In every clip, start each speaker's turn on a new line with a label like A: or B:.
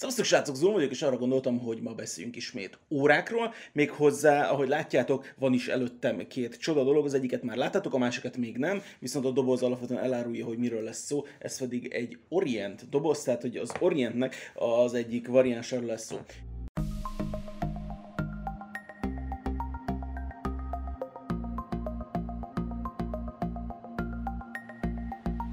A: Szevasztok srácok, Zoom vagyok, és arra gondoltam, hogy ma beszéljünk ismét órákról. Még hozzá, ahogy látjátok, van is előttem két csoda dolog, az egyiket már láttátok, a másikat még nem, viszont a doboz alapvetően elárulja, hogy miről lesz szó, ez pedig egy Orient doboz, tehát hogy az Orientnek az egyik variánsáról lesz szó.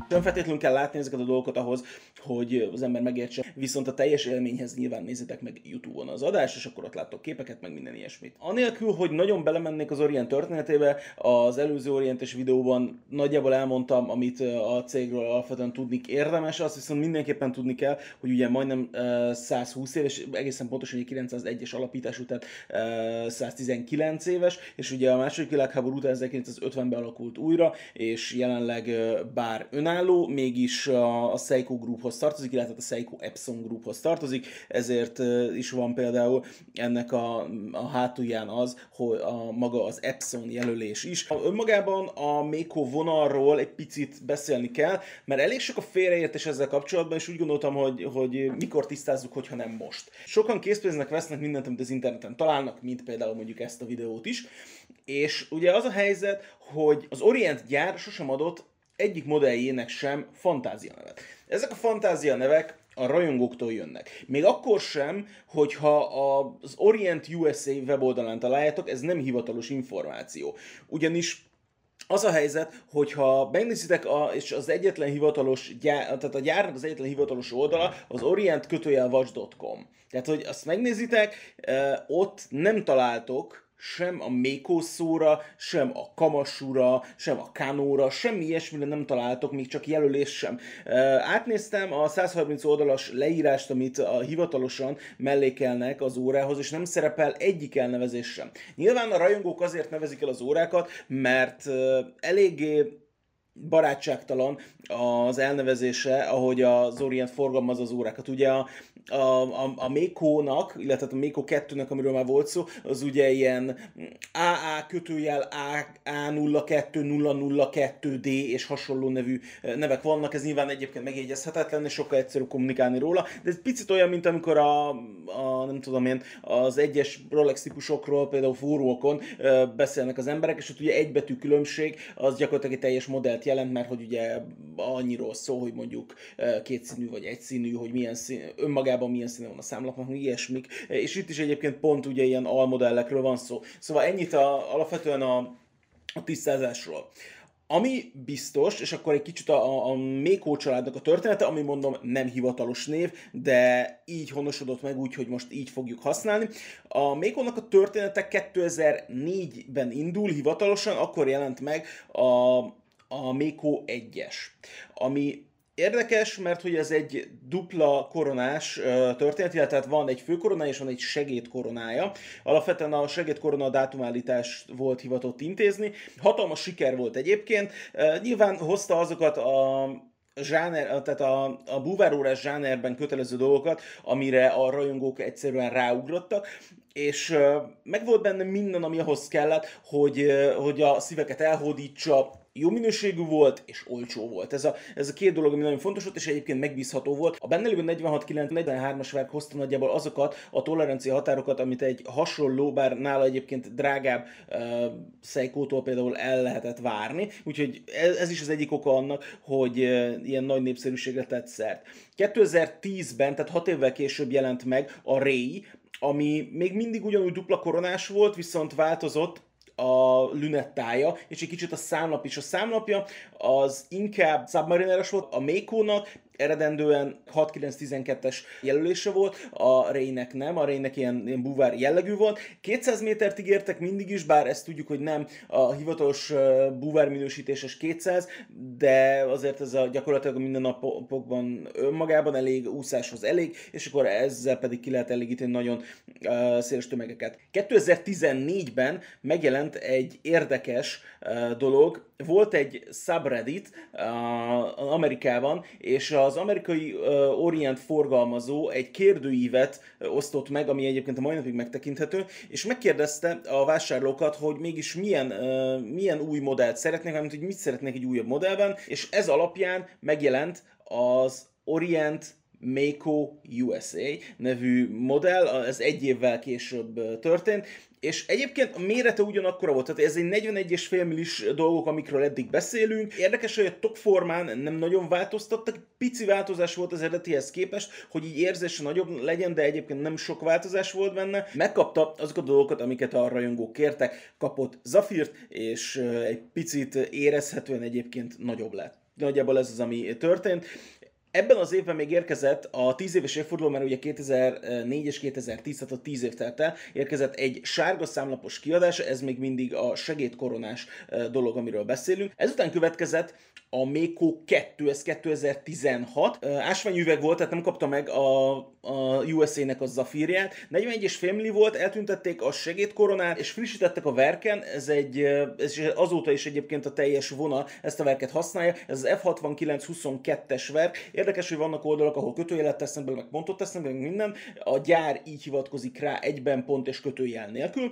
A: Nem feltétlenül kell látni ezeket a dolgokat ahhoz, hogy az ember megértse, viszont a teljes élményhez nyilván nézzétek meg YouTube-on az adást, és akkor ott láttok képeket, meg minden ilyesmit. Anélkül, hogy nagyon belemennék az Orient történetébe, az előző Orientes videóban nagyjából elmondtam, amit a cégről alapvetően tudni érdemes, azt viszont mindenképpen tudni kell, hogy ugye majdnem 120 éves, egészen pontosan egy 901-es alapítás után 119 éves, és ugye a második világháború után 1950-ben alakult újra, és jelenleg bár önálló, önálló, mégis a, a Seiko Grouphoz tartozik, illetve a Seiko Epson Grouphoz tartozik, ezért is van például ennek a, a hátulján az, hogy a maga az Epson jelölés is. A, önmagában a Meko vonalról egy picit beszélni kell, mert elég sok a félreértés ezzel kapcsolatban, és úgy gondoltam, hogy, hogy mikor tisztázzuk, hogyha nem most. Sokan készpénznek vesznek mindent, amit az interneten találnak, mint például mondjuk ezt a videót is, és ugye az a helyzet, hogy az Orient gyár sosem adott egyik modelljének sem fantázia nevet. Ezek a fantázia nevek a rajongóktól jönnek. Még akkor sem, hogyha az Orient USA weboldalán találjátok, ez nem hivatalos információ. Ugyanis az a helyzet, hogyha megnézitek, a, és az egyetlen hivatalos gyár, tehát a gyárnak az egyetlen hivatalos oldala az orientkötőjelvacs.com. Tehát, hogy azt megnézitek, ott nem találtok sem a Mékó szóra, sem a Kamasura, sem a Kanóra, semmi ilyesmire nem találtok, még csak jelölés sem. Átnéztem a 130 oldalas leírást, amit a hivatalosan mellékelnek az órához, és nem szerepel egyik elnevezés sem. Nyilván a rajongók azért nevezik el az órákat, mert eléggé barátságtalan az elnevezése, ahogy az Orient forgalmaz az órákat. Ugye a, a, a, a Mékónak, illetve a Mékó 2-nek, amiről már volt szó, az ugye ilyen AA kötőjel A, A02, 002D és hasonló nevű nevek vannak, ez nyilván egyébként megjegyezhetetlen, és sokkal egyszerűbb kommunikálni róla, de ez picit olyan, mint amikor a, a nem tudom én, az egyes Rolex típusokról, például fóruokon beszélnek az emberek, és ott ugye egybetű különbség, az gyakorlatilag egy teljes modellt jelent, mert hogy ugye annyiról szól, hogy mondjuk kétszínű vagy egyszínű, hogy milyen szín, önmagában milyen színe van a számlapnak, ilyesmik. És itt is egyébként pont ugye ilyen almodellekről van szó. Szóval ennyit a, alapvetően a, a tisztázásról. Ami biztos, és akkor egy kicsit a, a Mékó családnak a története, ami mondom nem hivatalos név, de így honosodott meg úgy, hogy most így fogjuk használni. A Mékónak a története 2004-ben indul hivatalosan, akkor jelent meg a a Miko 1-es, ami Érdekes, mert hogy ez egy dupla koronás történet, tehát van egy főkoronája és van egy segédkoronája. Alapvetően a segédkorona dátumállítást volt hivatott intézni. Hatalmas siker volt egyébként. Nyilván hozta azokat a zsáner, tehát a, a búvárórás zsánerben kötelező dolgokat, amire a rajongók egyszerűen ráugrottak, és meg volt benne minden, ami ahhoz kellett, hogy, hogy a szíveket elhódítsa, jó minőségű volt és olcsó volt. Ez a, ez a két dolog, ami nagyon fontos volt, és egyébként megbízható volt. A benne lévő 46-43-as verk hozta nagyjából azokat a tolerancia határokat, amit egy hasonló, bár nála egyébként drágább uh, Seiko-tól például el lehetett várni. Úgyhogy ez, ez is az egyik oka annak, hogy uh, ilyen nagy népszerűségre tett szert. 2010-ben, tehát 6 évvel később jelent meg a Ray, ami még mindig ugyanúgy dupla koronás volt, viszont változott, a lünettája, és egy kicsit a számlap is. A számlapja az inkább Submarineres volt, a Mékónak eredendően 6-9-12-es jelölése volt, a Reinek nem, a Reinek ilyen, ilyen buvár jellegű volt. 200 métert ígértek mindig is, bár ezt tudjuk, hogy nem a hivatalos buvár minősítéses 200, de azért ez a gyakorlatilag minden napokban önmagában elég, úszáshoz elég, és akkor ezzel pedig ki lehet elégíteni nagyon széles tömegeket. 2014-ben megjelent egy érdekes dolog, volt egy subreddit uh, Amerikában, és az amerikai uh, Orient forgalmazó egy kérdőívet uh, osztott meg, ami egyébként a mai napig megtekinthető, és megkérdezte a vásárlókat, hogy mégis milyen, uh, milyen új modellt szeretnék, mert hogy mit szeretnék egy újabb modellben, és ez alapján megjelent az Orient Mako USA nevű modell, ez egy évvel később történt, és egyébként a mérete ugyanakkora volt, tehát ez egy 41,5 millis dolgok, amikről eddig beszélünk. Érdekes, hogy a tokformán nem nagyon változtattak, pici változás volt az eredetihez képest, hogy így érzése nagyobb legyen, de egyébként nem sok változás volt benne. Megkapta azokat a dolgokat, amiket a rajongók kértek, kapott Zafirt, és egy picit érezhetően egyébként nagyobb lett. Nagyjából ez az, ami történt. Ebben az évben még érkezett a 10 éves évforduló, mert ugye 2004 és 2010, tehát a 10 év telt el, érkezett egy sárga számlapos kiadása, ez még mindig a segédkoronás dolog, amiről beszélünk. Ezután következett a Meko 2, ez 2016. Ásványüveg volt, tehát nem kapta meg a, a USA-nek a zafírját. 41,5 milli volt, eltüntették a segédkoronát, és frissítettek a verken, ez egy, ez azóta is egyébként a teljes vonal ezt a verket használja, ez az F6922-es verk. Érdekes, hogy vannak oldalak, ahol kötőjelet tesznek be, meg pontot tesznek be, meg minden. A gyár így hivatkozik rá egyben pont és kötőjel nélkül.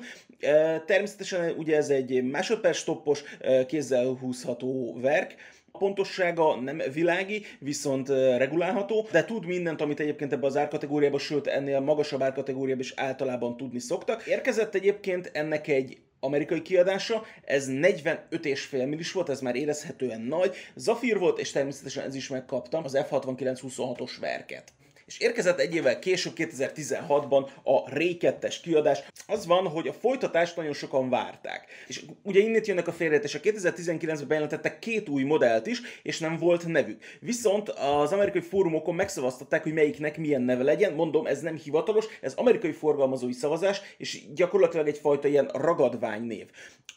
A: Természetesen ugye ez egy másodperc stoppos, kézzel húzható verk, pontossága nem világi, viszont regulálható, de tud mindent, amit egyébként ebbe az árkategóriába, sőt ennél magasabb árkategóriába is általában tudni szoktak. Érkezett egyébként ennek egy amerikai kiadása, ez 45,5 millis volt, ez már érezhetően nagy. Zafir volt, és természetesen ez is megkaptam, az F6926-os verket és érkezett egy évvel később, 2016-ban a 2-es kiadás. Az van, hogy a folytatást nagyon sokan várták. És ugye innét jönnek a félreértések. 2019-ben bejelentettek két új modellt is, és nem volt nevük. Viszont az amerikai fórumokon megszavaztatták, hogy melyiknek milyen neve legyen. Mondom, ez nem hivatalos, ez amerikai forgalmazói szavazás, és gyakorlatilag egyfajta ilyen ragadvány név.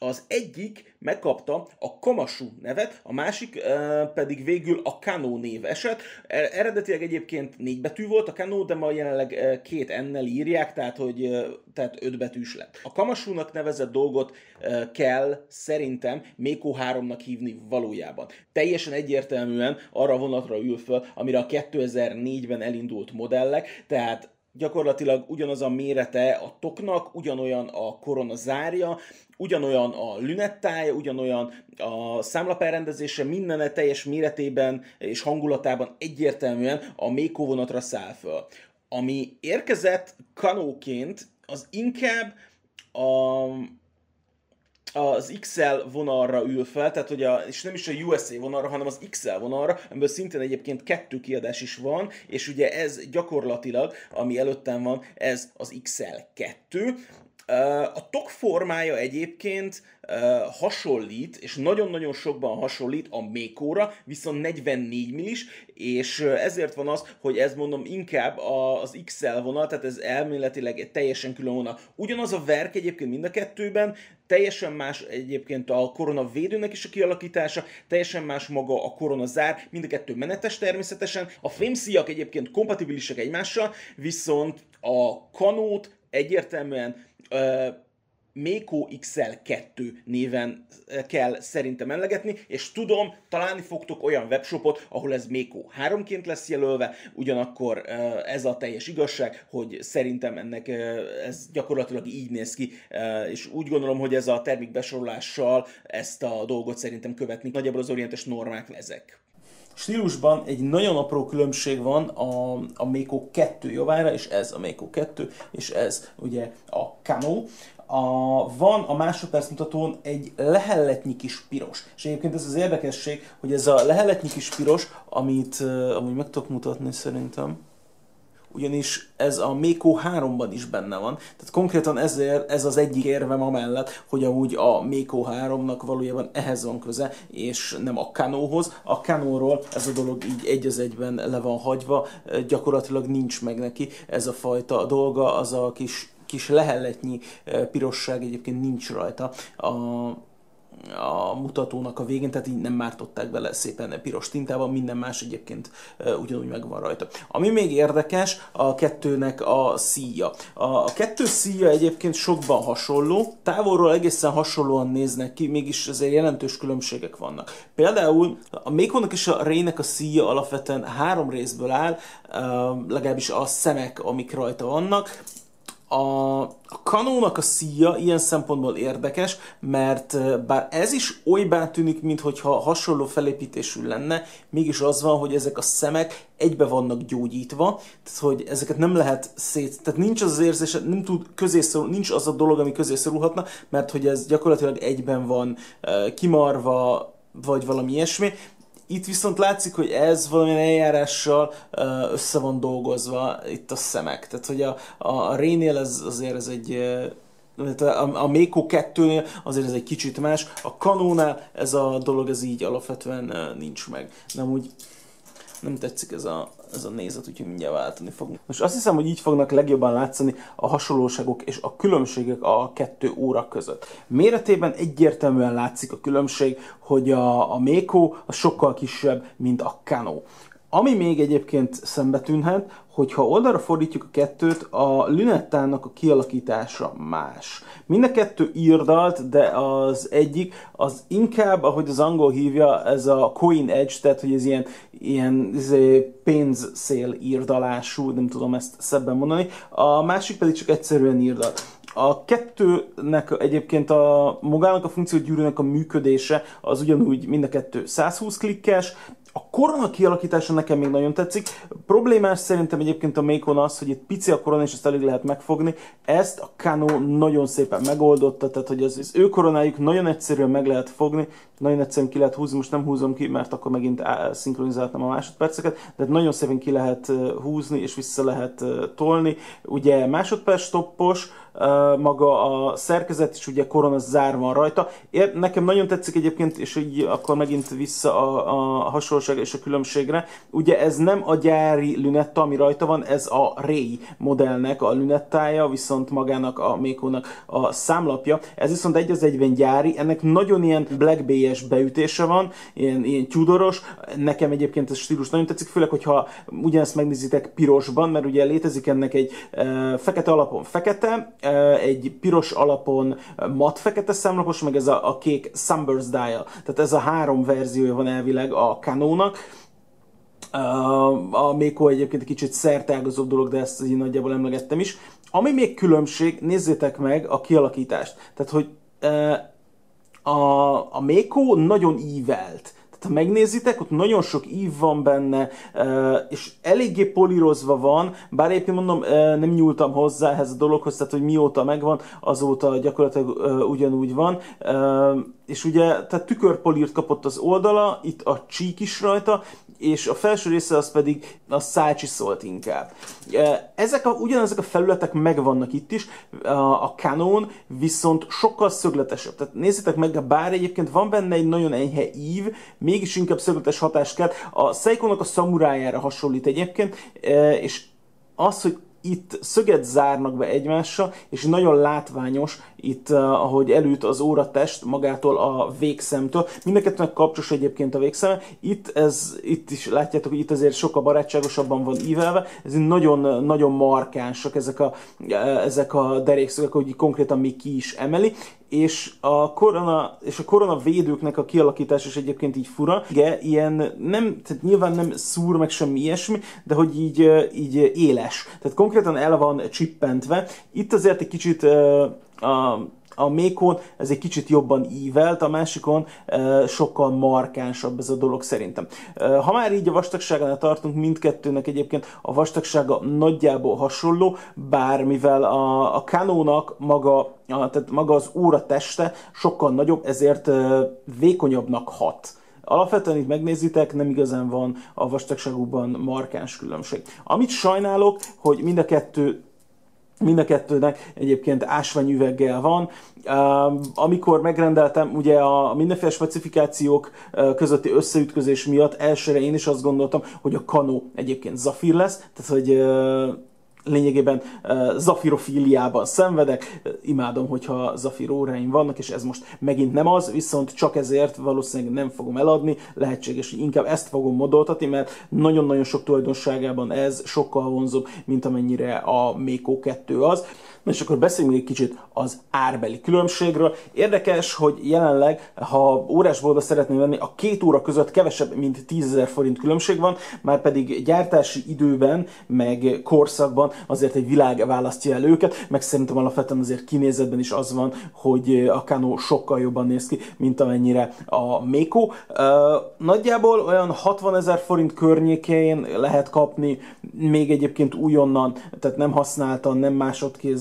A: Az egyik megkapta a Kamashu nevet, a másik uh, pedig végül a Kano név esett. Er, eredetileg egyébként négy betű volt a Kano, de ma jelenleg két ennel írják, tehát hogy tehát öt betűs lett. A Kamashu-nak nevezett dolgot uh, kell szerintem Meko 3-nak hívni valójában. Teljesen egyértelműen arra vonatra ül föl, amire a 2004-ben elindult modellek, tehát gyakorlatilag ugyanaz a mérete a toknak, ugyanolyan a korona zárja, ugyanolyan a lünettája, ugyanolyan a számlaperrendezése, minden teljes méretében és hangulatában egyértelműen a Méko vonatra száll föl. Ami érkezett kanóként, az inkább a, az XL vonalra ül fel, tehát hogy a, és nem is a USA vonalra, hanem az XL vonalra, amiből szintén egyébként kettő kiadás is van, és ugye ez gyakorlatilag, ami előttem van, ez az XL2, a tok formája egyébként hasonlít, és nagyon-nagyon sokban hasonlít a Mékóra, viszont 44 millis, és ezért van az, hogy ez mondom inkább az XL vonal, tehát ez elméletileg egy teljesen külön vonal. Ugyanaz a verk egyébként mind a kettőben, teljesen más egyébként a korona védőnek is a kialakítása, teljesen más maga a korona zár, mind a kettő menetes természetesen. A fémszíjak egyébként kompatibilisek egymással, viszont a kanót egyértelműen Meko XL2 néven kell szerintem emlegetni, és tudom, találni fogtok olyan webshopot, ahol ez Meko 3-ként lesz jelölve, ugyanakkor ez a teljes igazság, hogy szerintem ennek ez gyakorlatilag így néz ki, és úgy gondolom, hogy ez a termékbesorolással ezt a dolgot szerintem követni. Nagyjából az orientes normák ezek stílusban egy nagyon apró különbség van a, a Mako 2 javára, és ez a Mako 2, és ez ugye a Camo. A, van a másodperc mutatón egy lehelletnyi kis piros. És egyébként ez az érdekesség, hogy ez a lehelletnyi kis piros, amit amúgy meg tudok mutatni szerintem, ugyanis ez a Mako 3-ban is benne van. Tehát konkrétan ezért ez az egyik érvem amellett, hogy amúgy a Mako 3-nak valójában ehhez van köze, és nem a Kanohoz. A Kanóról ez a dolog így egy az egyben le van hagyva, gyakorlatilag nincs meg neki ez a fajta dolga, az a kis kis lehelletnyi eh, pirosság egyébként nincs rajta. A, a mutatónak a végén, tehát így nem mártották bele szépen piros tintával, minden más egyébként ugyanúgy megvan rajta. Ami még érdekes, a kettőnek a szíja. A kettő szíja egyébként sokban hasonló, távolról egészen hasonlóan néznek ki, mégis azért jelentős különbségek vannak. Például a Mékonnak és a Rének a szíja alapvetően három részből áll, legalábbis a szemek, amik rajta vannak A, a kanónak a szíja ilyen szempontból érdekes, mert bár ez is olybá tűnik, mintha hasonló felépítésű lenne, mégis az van, hogy ezek a szemek egybe vannak gyógyítva, tehát hogy ezeket nem lehet szét, tehát nincs az az érzés, nem tud közészorul, nincs az a dolog, ami közészorulhatna, mert hogy ez gyakorlatilag egyben van kimarva, vagy valami ilyesmi, itt viszont látszik, hogy ez valamilyen eljárással össze van dolgozva itt a szemek. Tehát, hogy a, a, a Rénél ez azért ez egy a, a Mako 2-nél azért ez egy kicsit más, a Kanónál ez a dolog ez így alapvetően nincs meg. Nem úgy nem tetszik ez a, ez a nézet, úgyhogy mindjárt váltani fogunk. Most azt hiszem, hogy így fognak legjobban látszani a hasonlóságok és a különbségek a kettő óra között. Méretében egyértelműen látszik a különbség, hogy a, a Mako a sokkal kisebb, mint a Kano. Ami még egyébként szembe tűnhet, hogyha oldalra fordítjuk a kettőt, a lünettának a kialakítása más. Mind a kettő írdalt, de az egyik az inkább, ahogy az angol hívja, ez a coin edge, tehát hogy ez ilyen, ilyen ez pénzszél írdalású, nem tudom ezt szebben mondani, a másik pedig csak egyszerűen írdalt. A kettőnek egyébként a magának a funkciógyűrűnek a működése az ugyanúgy mind a kettő 120 klikkes, a korona kialakítása nekem még nagyon tetszik. Problémás szerintem egyébként a Mékon az, hogy itt pici a korona, és ezt elég lehet megfogni. Ezt a Kano nagyon szépen megoldotta, tehát hogy az, az ő koronájuk nagyon egyszerűen meg lehet fogni, nagyon egyszerűen ki lehet húzni, most nem húzom ki, mert akkor megint szinkronizáltam a másodperceket, de nagyon szépen ki lehet húzni, és vissza lehet tolni. Ugye másodperc stoppos, maga a szerkezet is ugye korona zár van rajta. Ér, nekem nagyon tetszik egyébként, és így akkor megint vissza a, a hasonlóság és a különbségre. Ugye ez nem a gyári lünetta, ami rajta van, ez a Ray modellnek a lünettája, viszont magának a Mékónak a számlapja. Ez viszont egy az egyben gyári, ennek nagyon ilyen Black Bay-es beütése van, ilyen, ilyen tudoros. Nekem egyébként ez stílus nagyon tetszik, főleg, hogyha ugyanezt megnézitek pirosban, mert ugye létezik ennek egy e, fekete alapon fekete, egy piros alapon mat fekete számlapos, meg ez a, a kék Sunburst dial. Tehát ez a három verziója van elvileg a Canónak. A Mako egyébként egy kicsit szertágazóbb dolog, de ezt így nagyjából emlegettem is. Ami még különbség, nézzétek meg a kialakítást. Tehát, hogy a, a Mako nagyon ívelt. Tehát ha megnézitek, ott nagyon sok ív van benne, és eléggé polírozva van, bár éppen mondom, nem nyúltam hozzá ehhez a dologhoz, tehát hogy mióta megvan, azóta gyakorlatilag ugyanúgy van. És ugye, tehát tükörpolírt kapott az oldala, itt a csík is rajta, és a felső része az pedig a szácsiszolt inkább. Ezek a, ugyanezek a felületek megvannak itt is, a Canon viszont sokkal szögletesebb. Tehát nézzétek meg, bár egyébként van benne egy nagyon enyhe ív, mégis inkább szögletes hatást kell. A Seiko-nak a szamurájára hasonlít egyébként, és az, hogy itt szöget zárnak be egymással, és nagyon látványos itt, uh, ahogy elüt az óratest magától a végszemtől. Mindenkettőnek kapcsos egyébként a végszeme. Itt, ez, itt is látjátok, hogy itt azért sokkal barátságosabban van ívelve. Ez nagyon, nagyon markánsak ezek a, ezek a derékszögek, hogy konkrétan még ki is emeli és a korona, és a korona védőknek a kialakítás is egyébként így fura. Igen, ilyen nem, tehát nyilván nem szúr meg semmi ilyesmi, de hogy így, így éles. Tehát konkrétan el van csippentve. Itt azért egy kicsit a a Mékon ez egy kicsit jobban ívelt, a másikon sokkal markánsabb ez a dolog szerintem. Ha már így a vastagságánál tartunk, mindkettőnek egyébként a vastagsága nagyjából hasonló, bár mivel a, a Canónak maga, a, tehát maga az óra teste sokkal nagyobb, ezért vékonyabbnak hat. Alapvetően itt megnézitek, nem igazán van a vastagságukban markáns különbség. Amit sajnálok, hogy mind a kettő Mind a kettőnek egyébként ásványüveggel van. Amikor megrendeltem, ugye a mindenféle specifikációk közötti összeütközés miatt elsőre én is azt gondoltam, hogy a Kano egyébként Zafir lesz, tehát hogy lényegében zafirofíliában szenvedek, imádom, hogyha zafir óráim vannak, és ez most megint nem az, viszont csak ezért valószínűleg nem fogom eladni, lehetséges, hogy inkább ezt fogom modoltatni, mert nagyon-nagyon sok tulajdonságában ez sokkal vonzóbb, mint amennyire a Mako 2 az. Na és akkor beszéljünk egy kicsit az árbeli különbségről. Érdekes, hogy jelenleg, ha órásboltba szeretném venni, a két óra között kevesebb, mint 10 forint különbség van, már pedig gyártási időben, meg korszakban azért egy világ választja el őket, meg szerintem alapvetően azért kinézetben is az van, hogy a Kano sokkal jobban néz ki, mint amennyire a Meko. Nagyjából olyan 60 ezer forint környékén lehet kapni még egyébként újonnan, tehát nem használtan, nem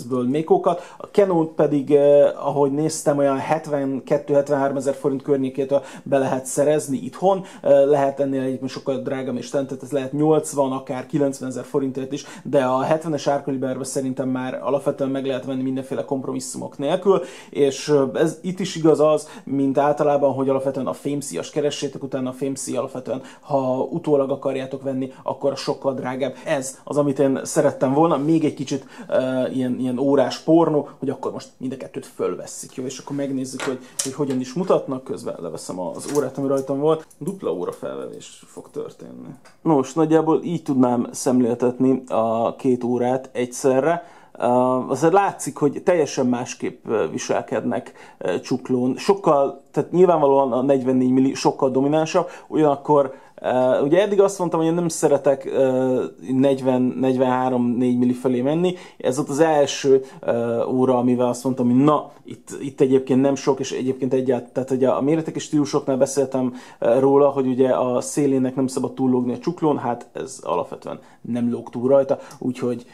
A: másodkézből Mékókat. A Canon pedig, ahogy néztem, olyan 72-73 ezer forint környékétől be lehet szerezni itthon. Lehet ennél egyébként sokkal drágább és tehát ez lehet 80, akár 90 ezer forintért is, de a 70-es árkaliberben szerintem már alapvetően meg lehet venni mindenféle kompromisszumok nélkül, és ez itt is igaz az, mint általában, hogy alapvetően a fémszíjas keressétek, utána a fémszí alapvetően, ha utólag akarjátok venni, akkor sokkal drágább. Ez az, amit én szerettem volna, még egy kicsit uh, ilyen, ilyen órás pornó, hogy akkor most mind a kettőt fölveszik, jó? És akkor megnézzük, hogy, hogy hogyan is mutatnak, közben leveszem az órát, ami rajtam volt. Dupla óra felvevés fog történni. Nos, nagyjából így tudnám szemléltetni a két órát egyszerre. Uh, azért látszik, hogy teljesen másképp viselkednek uh, csuklón. Sokkal, tehát nyilvánvalóan a 44 milli sokkal dominánsabb, ugyanakkor Uh, ugye eddig azt mondtam, hogy én nem szeretek uh, 40-43-4 milli felé menni. Ez ott az első uh, óra, amivel azt mondtam, hogy na, itt, itt egyébként nem sok, és egyébként egyáltalán, tehát ugye a méretek és stílusoknál beszéltem uh, róla, hogy ugye a szélének nem szabad túllógni a csuklón, hát ez alapvetően nem lóg túl rajta, úgyhogy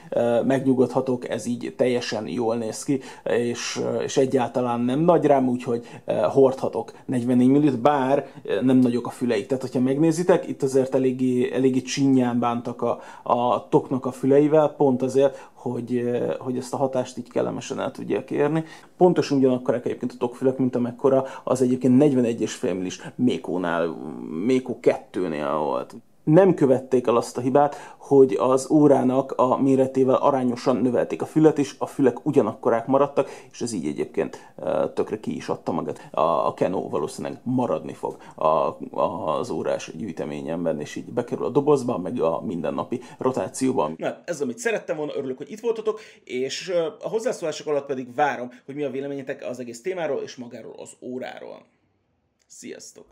A: megnyugodhatok, ez így teljesen jól néz ki, és, és egyáltalán nem nagy rám, úgyhogy hordhatok 44 millit, bár nem nagyok a füleik. Tehát, hogyha megnézitek, itt azért eléggé, eléggé csinyán bántak a, a toknak a füleivel, pont azért, hogy, hogy ezt a hatást így kellemesen el tudják érni. Pontosan ugyanakkor egyébként a tokfülek, mint amekkora az egyébként 41-es félmillis Mékónál, Mékó 2-nél volt nem követték el azt a hibát, hogy az órának a méretével arányosan növelték a fület, és a fülek ugyanakkorák maradtak, és ez így egyébként tökre ki is adta magát. A Keno valószínűleg maradni fog az órás gyűjteményemben, és így bekerül a dobozba, meg a mindennapi rotációban. Na, ez amit szerettem volna, örülök, hogy itt voltatok, és a hozzászólások alatt pedig várom, hogy mi a véleményetek az egész témáról és magáról az óráról. Sziasztok!